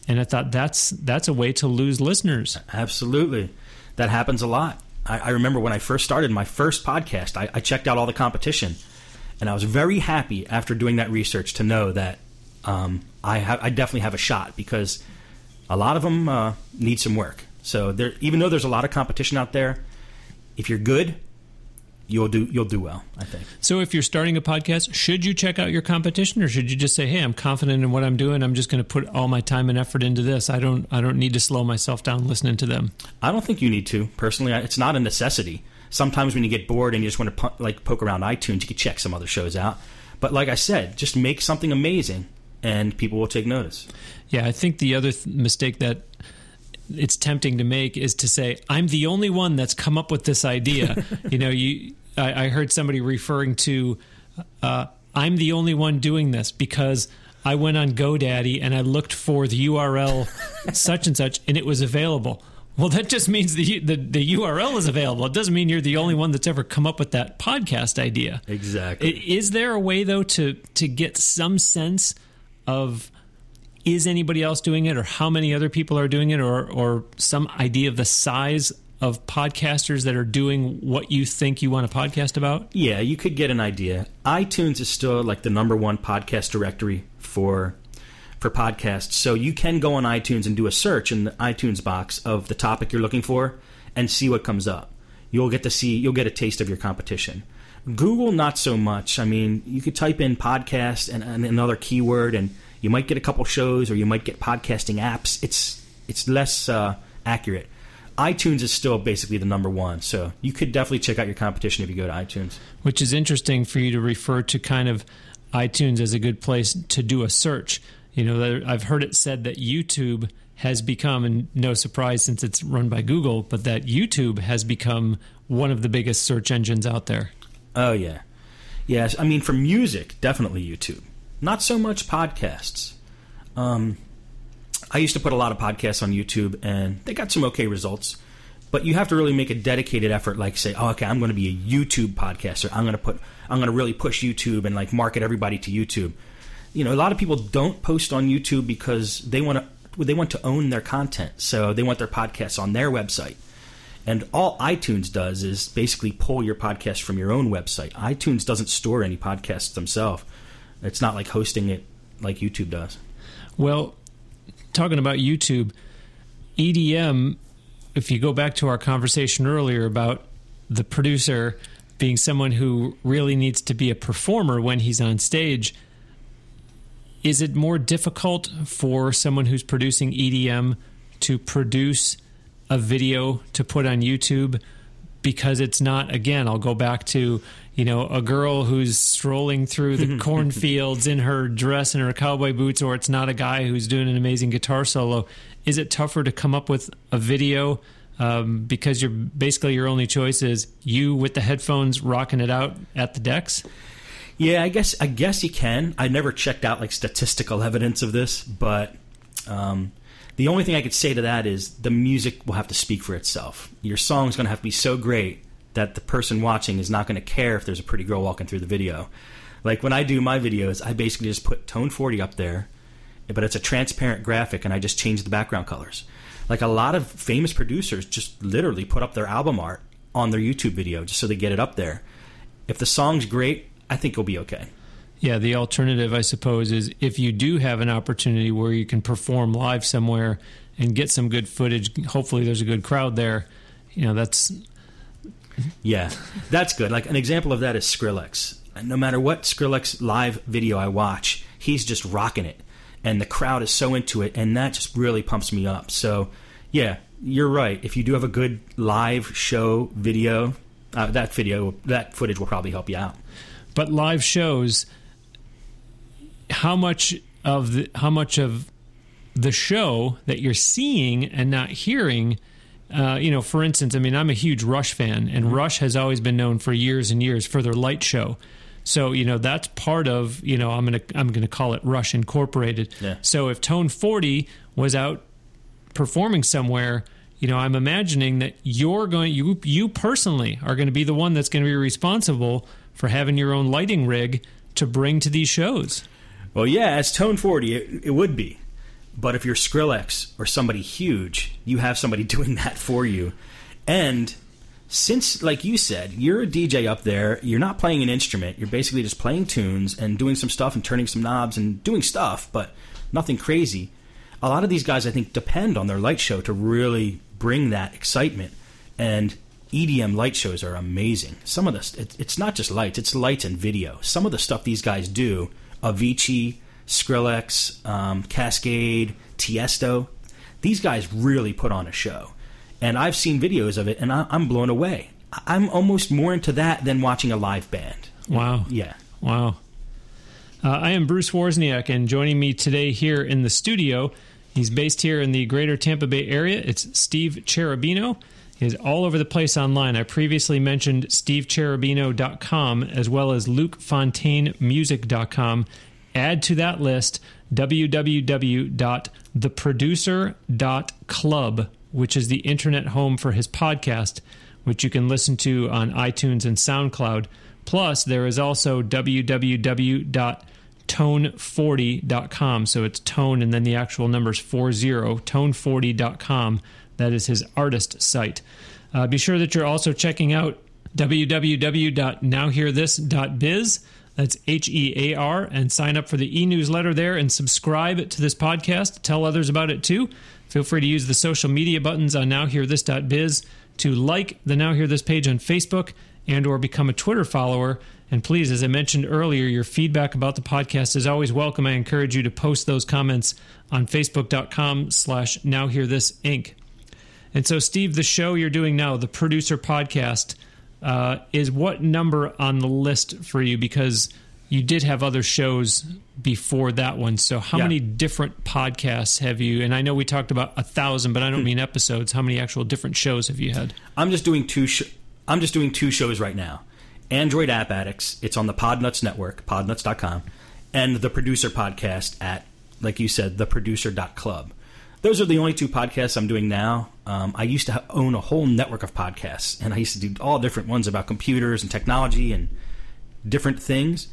and i thought that's that's a way to lose listeners Absolutely. That happens a lot. I, I remember when I first started my first podcast, I, I checked out all the competition. And I was very happy after doing that research to know that um, I, ha- I definitely have a shot because a lot of them uh, need some work. So there, even though there's a lot of competition out there, if you're good, you'll do you'll do well. I think. so if you're starting a podcast should you check out your competition or should you just say hey i'm confident in what i'm doing i'm just going to put all my time and effort into this i don't i don't need to slow myself down listening to them I don't think you need to. Personally, it's not a necessity. Sometimes when you get bored and you just want to like poke around iTunes, you can check some other shows out. But like I said, just make something amazing, and people will take notice. Yeah, I think the other th- mistake that it's tempting to make is to say, "I'm the only one that's come up with this idea." <laughs> you know, you I, I heard somebody referring to, uh, "I'm the only one doing this because." I went on GoDaddy and I looked for the URL <laughs> such and such, and it was available. Well, that just means the, the, the URL is available. It doesn't mean you're the only one that's ever come up with that podcast idea. Exactly. Is there a way though to to get some sense of is anybody else doing it, or how many other people are doing it, or or some idea of the size of podcasters that are doing what you think you want to podcast about? Yeah, you could get an idea. iTunes is still like the number one podcast directory for for podcasts. So you can go on iTunes and do a search in the iTunes box of the topic you're looking for and see what comes up. You'll get to see you'll get a taste of your competition. Google not so much. I mean, you could type in podcast and, and another keyword and you might get a couple shows or you might get podcasting apps. It's it's less uh, accurate iTunes is still basically the number one. So you could definitely check out your competition if you go to iTunes. Which is interesting for you to refer to kind of iTunes as a good place to do a search. You know, I've heard it said that YouTube has become, and no surprise since it's run by Google, but that YouTube has become one of the biggest search engines out there. Oh, yeah. Yes, I mean, for music, definitely YouTube. Not so much podcasts. Um, I used to put a lot of podcasts on YouTube, and they got some okay results. But you have to really make a dedicated effort, like say, oh, okay, I'm going to be a YouTube podcaster. I'm going to put, I'm going to really push YouTube and like market everybody to YouTube. You know, a lot of people don't post on YouTube because they want to, they want to own their content, so they want their podcasts on their website. And all iTunes does is basically pull your podcast from your own website. iTunes doesn't store any podcasts themselves. It's not like hosting it like YouTube does. Well, talking about YouTube, EDM, if you go back to our conversation earlier about the producer being someone who really needs to be a performer when he's on stage, is it more difficult for someone who's producing EDM to produce a video to put on YouTube because it's not again I'll go back to you know, a girl who's strolling through the <laughs> cornfields in her dress and her cowboy boots, or it's not a guy who's doing an amazing guitar solo. Is it tougher to come up with a video um, because you're basically your only choice is you with the headphones rocking it out at the decks? Yeah, I guess I guess you can. I never checked out like statistical evidence of this, but um, the only thing I could say to that is the music will have to speak for itself. Your song's going to have to be so great that the person watching is not going to care if there's a pretty girl walking through the video. Like when I do my videos, I basically just put tone 40 up there, but it's a transparent graphic and I just change the background colors. Like a lot of famous producers just literally put up their album art on their YouTube video just so they get it up there. If the song's great, I think it'll be okay. Yeah, the alternative, I suppose, is if you do have an opportunity where you can perform live somewhere and get some good footage, hopefully there's a good crowd there. You know, that's yeah, that's good. Like an example of that is Skrillex. No matter what Skrillex live video I watch, he's just rocking it, and the crowd is so into it, and that just really pumps me up. So, yeah, you're right. If you do have a good live show video, uh, that video, that footage will probably help you out. But live shows, how much of the how much of the show that you're seeing and not hearing? Uh, you know, for instance, I mean, I'm a huge Rush fan, and mm-hmm. Rush has always been known for years and years for their light show. So you know that's part of you know I'm gonna I'm gonna call it Rush Incorporated. Yeah. So if Tone 40 was out performing somewhere, you know I'm imagining that you're going you you personally are going to be the one that's going to be responsible for having your own lighting rig to bring to these shows. Well, yeah, as Tone 40, it, it would be. But if you're Skrillex or somebody huge, you have somebody <laughs> doing that for you. And since, like you said, you're a DJ up there, you're not playing an instrument. You're basically just playing tunes and doing some stuff and turning some knobs and doing stuff, but nothing crazy. A lot of these guys, I think, depend on their light show to really bring that excitement. And EDM light shows are amazing. Some of this, it's not just lights, it's lights and video. Some of the stuff these guys do, Avicii, Skrillex, um, Kaskade, Tiesto. These guys really put on a show. And I've seen videos of it and I, am blown away. I'm almost more into that than watching a live band. Wow. Yeah. Wow. Uh, I am Bruce Wozniak, and joining me today here in the studio He's based here in the greater Tampa Bay area. It's Steve Cherubino. Is all over the place online. I previously mentioned stevecherubino.com as well as lukefontainemusic.com. Add to that list www.theproducer.club, which is the internet home for his podcast, which you can listen to on iTunes and SoundCloud. Plus, there is also www.tone40.com. So it's tone and then the actual numbers 40, tone40.com. That is his artist site. Uh, be sure that you're also checking out www.nowhearthis.biz. That's H E A R, and sign up for the e newsletter there and subscribe to this podcast. Tell others about it too. Feel free to use the social media buttons on nowhearthis.biz to like the Now Hear This page on Facebook and or become a Twitter follower. And please, as I mentioned earlier, your feedback about the podcast is always welcome. I encourage you to post those comments on facebook.com slash now inc. And so, Steve, the show you're doing now, the producer podcast, uh, is what number on the list for you? Because you did have other shows before that one. So, how Yeah. many different podcasts have you? And I know we talked about a thousand, but I don't mean episodes. How many actual different shows have you had? I'm just doing two. Sh- I'm just doing two shows right now. Android App Addicts. It's on the Podnutz Network, podnutz.com, and the Producer Podcast at, like you said, theproducer.club. Those are the only two podcasts I'm doing now. Um, I used to own a whole network of podcasts, and I used to do all different ones about computers and technology and different things.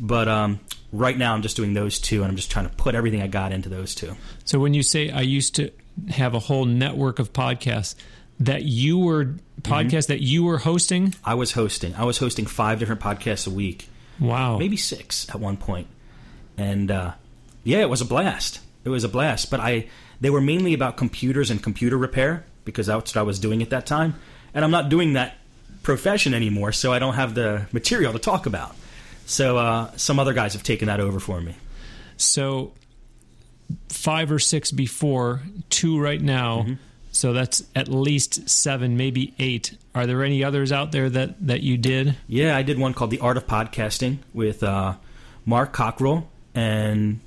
But um, right now, I'm just doing those two, and I'm just trying to put everything I got into those two. So, when you say I used to have a whole network of podcasts that you were podcasts that you were hosting, I was hosting. I was hosting five different podcasts a week. wow, maybe six at one. And uh, yeah, it was a blast. It was a blast. But I they were mainly about computers and computer repair because that's what I was doing at that time. And I'm not doing that profession anymore, so I don't have the material to talk about. So uh, some other guys have taken that over for me. So five or six before, two right now. Mm-hmm. So that's at least seven, maybe eight. Are there any others out there that, that you did? Yeah, I did one called The Art of Podcasting with uh, Mark Cockrell and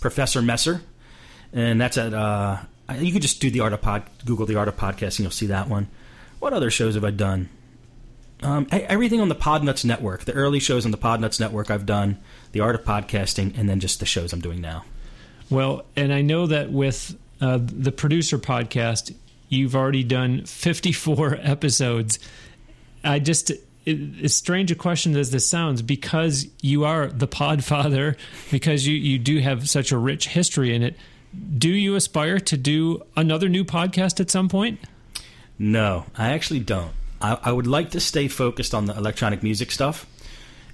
Professor Messer, and that's at. Uh, you could just do the art of pod, Google the art of podcasting, you'll see that one. What other shows have I done? Um, everything on the Podnutz Network, the early shows on the Podnutz Network, I've done the art of podcasting, and then just the shows I'm doing now. Well, and I know that with uh, the producer podcast, you've already done 54 <laughs> episodes. I just, as strange a question as this sounds, because you are the <laughs> podfather, because you, you do have such a rich history in it, do you aspire to do another new podcast at some point? No, I actually don't. I, I would like to stay focused on the electronic music stuff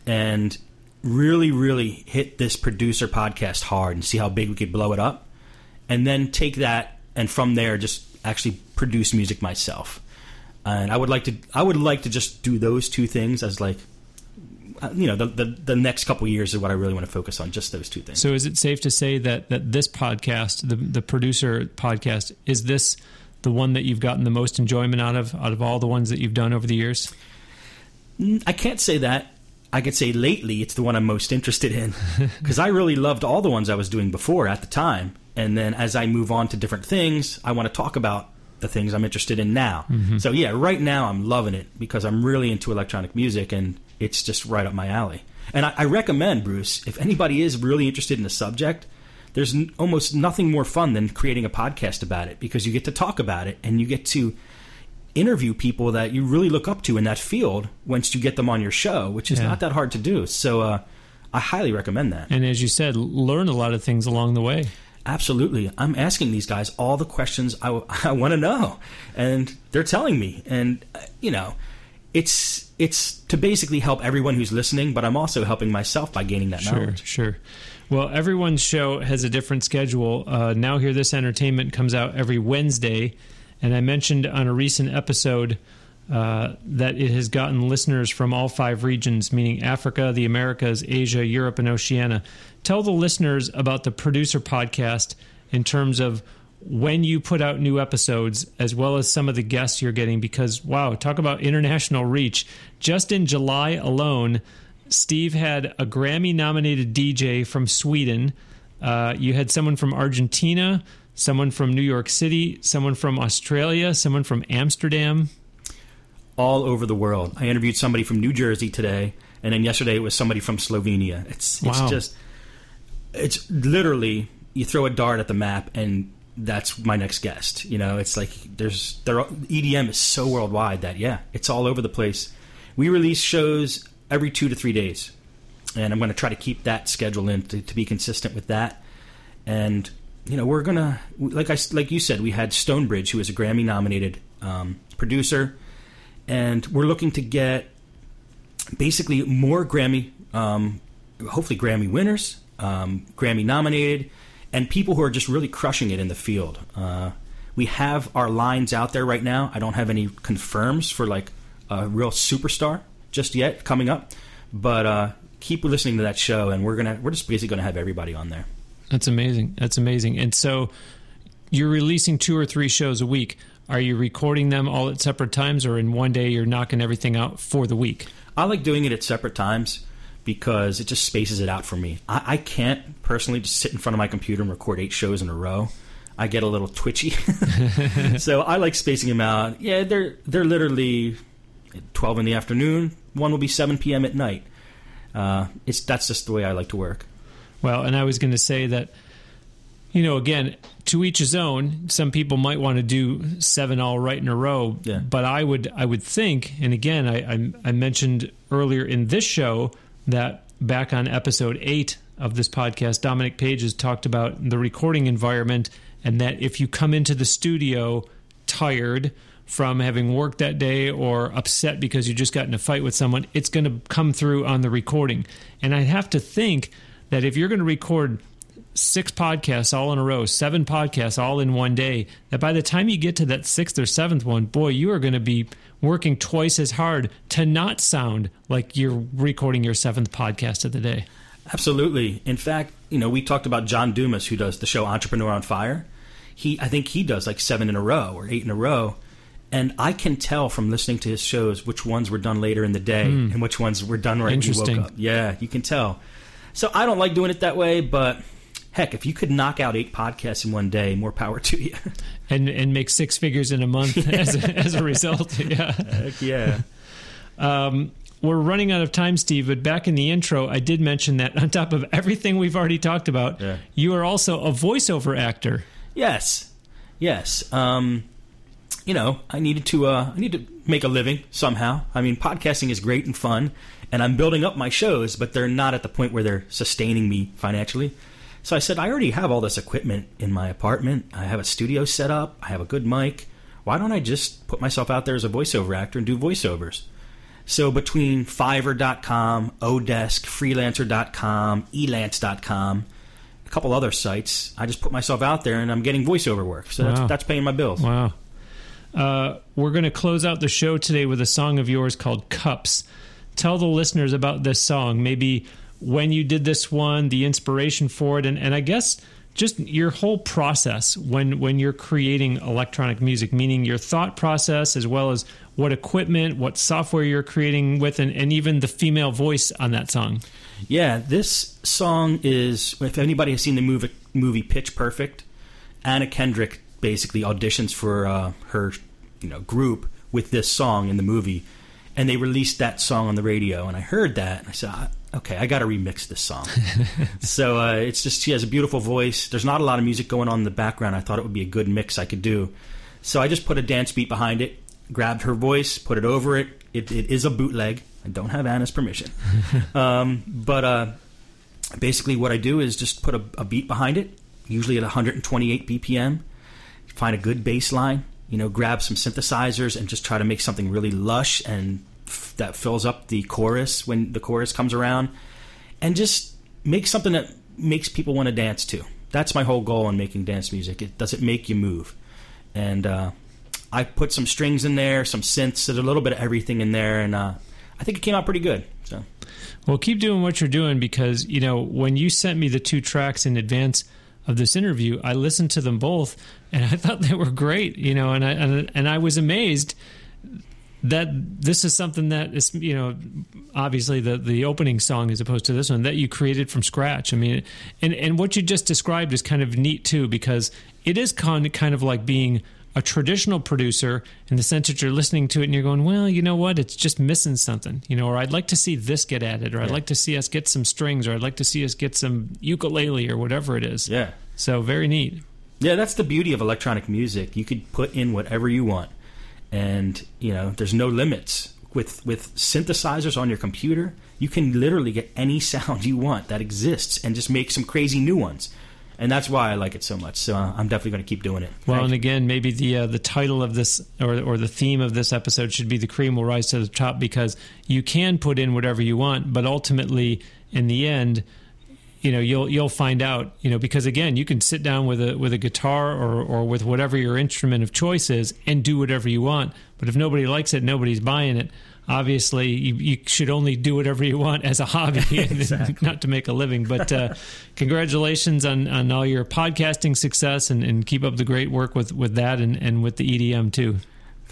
and really, really hit this producer podcast hard and see how big we could blow it up. And then take that and from there just actually produce music myself. And I would like to I would like to just do those two things as like Uh, you know the, the the next couple years is what I really want to focus on just those two things. So, is it safe to say that that this podcast, the the producer podcast, is this the one that you've gotten the most enjoyment out of out of all the ones that you've done over the years? Mm, I can't say that. I could say lately it's the one I'm most interested in <laughs> because I really loved all the ones I was doing before at the time. And then as I move on to different things, I want to talk about the things I'm interested in now. Mm-hmm. So yeah, right now I'm loving it because I'm really into electronic music and it's just right up my alley. And I, I recommend Bruce if anybody is really interested in the subject. There's n- almost nothing more fun than creating a podcast about it because you get to talk about it and you get to interview people that you really look up to in that field once you get them on your show, which is Yeah. not that hard to do. So uh, I highly recommend that. And as you said, learn a lot of things along the way. Absolutely. I'm asking these guys all the questions I, <laughs> want to know, and they're telling me. And, uh, you know, it's it's to basically help everyone who's listening, but I'm also helping myself by gaining that Sure, knowledge. sure. Well, everyone's show has a different schedule. Uh, now, Hear This Entertainment comes out every Wednesday. And I mentioned on a recent episode uh, that it has gotten listeners from all five regions, meaning Africa, the Americas, Asia, Europe, and Oceania. Tell the listeners about the producer podcast in terms of when you put out new episodes, as well as some of the guests you're getting, because wow, talk about international reach. Just in July alone, Steve had a Grammy nominated DJ from Sweden. Uh, you had someone from Argentina, someone from New York City, someone from Australia, someone from Amsterdam. All over the world. I interviewed somebody from New Jersey today, and then yesterday it was somebody from Slovenia. It's it's Wow. just it's literally you throw a dart at the map and that's my next guest. You know, it's like there's there EDM is so worldwide that yeah, it's all over the place. We release shows every two to three days, and I'm going to try to keep that schedule in to, to be consistent with that. And you know, we're gonna like I like you said, we had Stonebridge, who is a Grammy nominated um, producer, and we're looking to get basically more Grammy, um, hopefully Grammy winners, um, Grammy nominated, and people who are just really crushing it in the field. Uh, we have our lines out there right now. I don't have any confirms for like a real superstar just yet coming up, but uh, keep listening to that show, and we're gonna we're just basically gonna have everybody on there. That's amazing. That's amazing. And so you're releasing two or three shows a week. Are you recording them all at separate times, or in one day you're knocking everything out for the week? I like doing it at separate times because it just spaces it out for me. I, I can't personally just sit in front of my computer and record eight shows in a row. I get a little twitchy, <laughs> so I like spacing them out. Yeah, they're they're literally twelve in the afternoon. One will be seven p.m. at night. Uh, it's that's just the way I like to work. Well, and I was going to say that, you know, again, to each his own. Some people might want to do seven all right in a row, Yeah. but I would, I would think, and again, I, I, I mentioned earlier in this show that back on episode eight of this podcast, Dominic Page has talked about the recording environment, and that if you come into the studio tired from having worked that day or upset because you just got in a fight with someone, it's going to come through on the recording. And I have to think that if you're going to record six podcasts all in a row, seven podcasts all in one day, that by the time you get to that sixth or seventh one, boy, you are going to be working twice as hard to not sound like you're recording your seventh podcast of the day. Absolutely. In fact, you know, we talked about John Dumas, who does the show Entrepreneur on Fire. He, I think he does like seven in a row or eight in a row, and I can tell from listening to his shows which ones were done later in the day hmm. and which ones were done right when you woke up. Yeah, you can tell. So I don't like doing it that way, but heck, if you could knock out eight podcasts in one day, more power to you. <laughs> And, and make six figures in a month <laughs> as, a, as a result. <laughs> Yeah. heck yeah. Um, we're running out of time, Steve, but back in the intro, I did mention that on top of everything we've already talked about, Yeah. you are also a voiceover actor. Yes, yes. Um, you know, I needed to. Uh, I need to make a living somehow. I mean, podcasting is great and fun, and I'm building up my shows, but they're not at the point where they're sustaining me financially. So I said, I already have all this equipment in my apartment. I have a studio set up. I have a good mic. Why don't I just put myself out there as a voiceover actor and do voiceovers? So between Fiverr.com, Odesk, Freelancer.com, Elance.com, a couple other sites, I just put myself out there and I'm getting voiceover work. So Wow. that's, that's paying my bills. Wow. Uh, we're going to close out the show today with a song of yours called Cups. Tell the listeners about this song, maybe when you did this one, the inspiration for it, and, and I guess just your whole process when, when you're creating electronic music, meaning your thought process as well as what equipment, what software you're creating with, and, and even the female voice on that song. Yeah, this song is. If anybody has seen the movie movie Pitch Perfect, Anna Kendrick basically auditions for uh, her, you know, group with this song in the movie, and they released that song on the radio. And I heard that, and I said, "Ah, "Okay, I got to remix this song." <laughs> so uh, it's just she has a beautiful voice. There's not a lot of music going on in the background. I thought it would be a good mix I could do, so I just put a dance beat behind it, grabbed her voice, put it over it. It, it is a bootleg. I don't have Anna's permission. <laughs> Um, but uh, basically, what I do is just put a, a beat behind it, usually at 128 BPM. Find a good bass line, you know, grab some synthesizers and just try to make something really lush and that fills up the chorus when the chorus comes around, and just make something that makes people want to dance to. That's my whole goal in making dance music. It does it make you move, and uh, I put some strings in there, some synths, there's a little bit of everything in there, and uh, I think it came out pretty good. So. Well, keep doing what you're doing because, you know, when you sent me the two tracks in advance of this interview, I listened to them both and I <laughs> thought they were great, you know, and I and, and I was amazed that this is something that is you know obviously the the opening song as opposed to this one that you created from scratch. I mean, and and what you just described is kind of neat too because it is kind of, kind of like being a traditional producer in the sense that you're listening to it and you're going, well, you know what, it's just missing something, you know, or I'd like to see this get added, or I'd like to see us get some strings, or I'd like to see us get some ukulele or whatever it is. Yeah. So very neat. Yeah, that's the beauty of electronic music. You could put in whatever you want, and you know, there's no limits. With with synthesizers on your computer, you can literally get any <laughs> sound you want that exists and just make some crazy new ones. And that's why I like it so much. So uh, I'm definitely going to keep doing it. Well, and again, maybe the uh, the title of this or or the theme of this episode should be "The Cream Will Rise to the Top" because you can put in whatever you want, but ultimately, in the end, you know you'll you'll find out. You know because again, you can sit down with a with a guitar or or with whatever your instrument of choice is and do whatever you want. But if nobody likes it, nobody's buying it. Obviously, you, you should only do whatever you want as a hobby, <laughs> and not to make a living. But uh, congratulations on, on all your podcasting success, and, and keep up the great work with, with that and, and with the EDM too.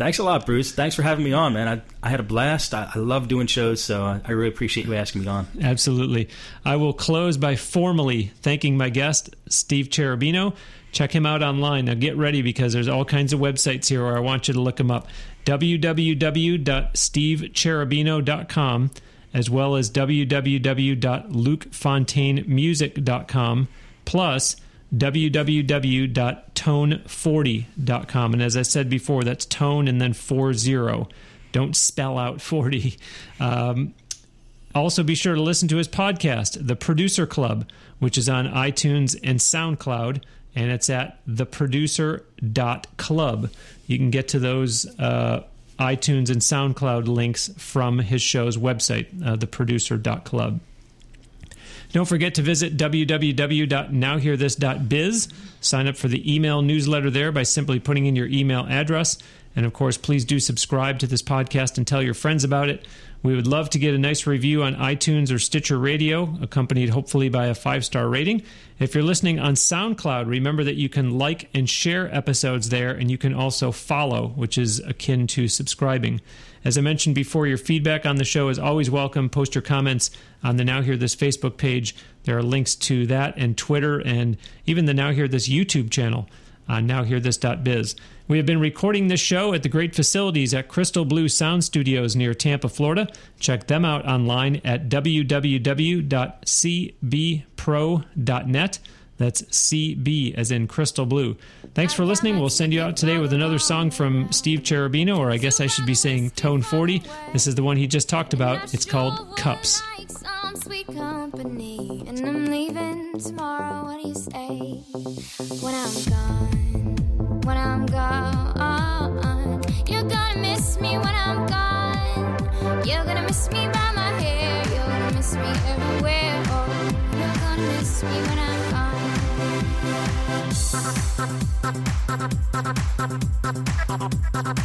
Thanks a lot, Bruce. Thanks for having me on, man. I, I had a blast. I, I love doing shows, so I, I really appreciate you asking me on. Absolutely. I will close by formally thanking my guest, Steve Cherubino. Check him out online. Now get ready because there's all kinds of websites here where I want you to look him up. www.stevecherubino.com as well as www.lukefontainemusic.com plus www.tone40.com. And as I said before, that's tone and then 40. Don't spell out 40. Um, also, be sure to listen to his podcast, The Producer Club, which is on iTunes and SoundCloud, and it's at theproducer.club. You can get to those uh, iTunes and SoundCloud links from his show's website, uh, theproducer.club. Don't forget to visit www.nowhearthis.biz. Sign up for the email newsletter there by simply putting in your email address. And of course, please do subscribe to this podcast and tell your friends about it. We would love to get a nice review on iTunes or Stitcher Radio, accompanied hopefully by a five star rating. If you're listening on SoundCloud, remember that you can like and share episodes there, and you can also follow, which is akin to subscribing. As I mentioned before, your feedback on the show is always welcome. Post your comments on the Now Hear This Facebook page. There are links to that and Twitter and even the Now Hear This YouTube channel on nowhearthis.biz. We have been recording this show at the great facilities at Crystal Blue Sound Studios near Tampa, Florida. Check them out online at www.cbpro.net. That's CB as in Crystal Blue. Thanks for listening. We'll send you out today with another song from Steve Cherubino, or I guess I should be saying Tone 40. This is the one he just talked about. It's called Cups. You're gonna miss me by my hair. You're gonna miss me everywhere. Oh, you're gonna miss me when I'm gone. I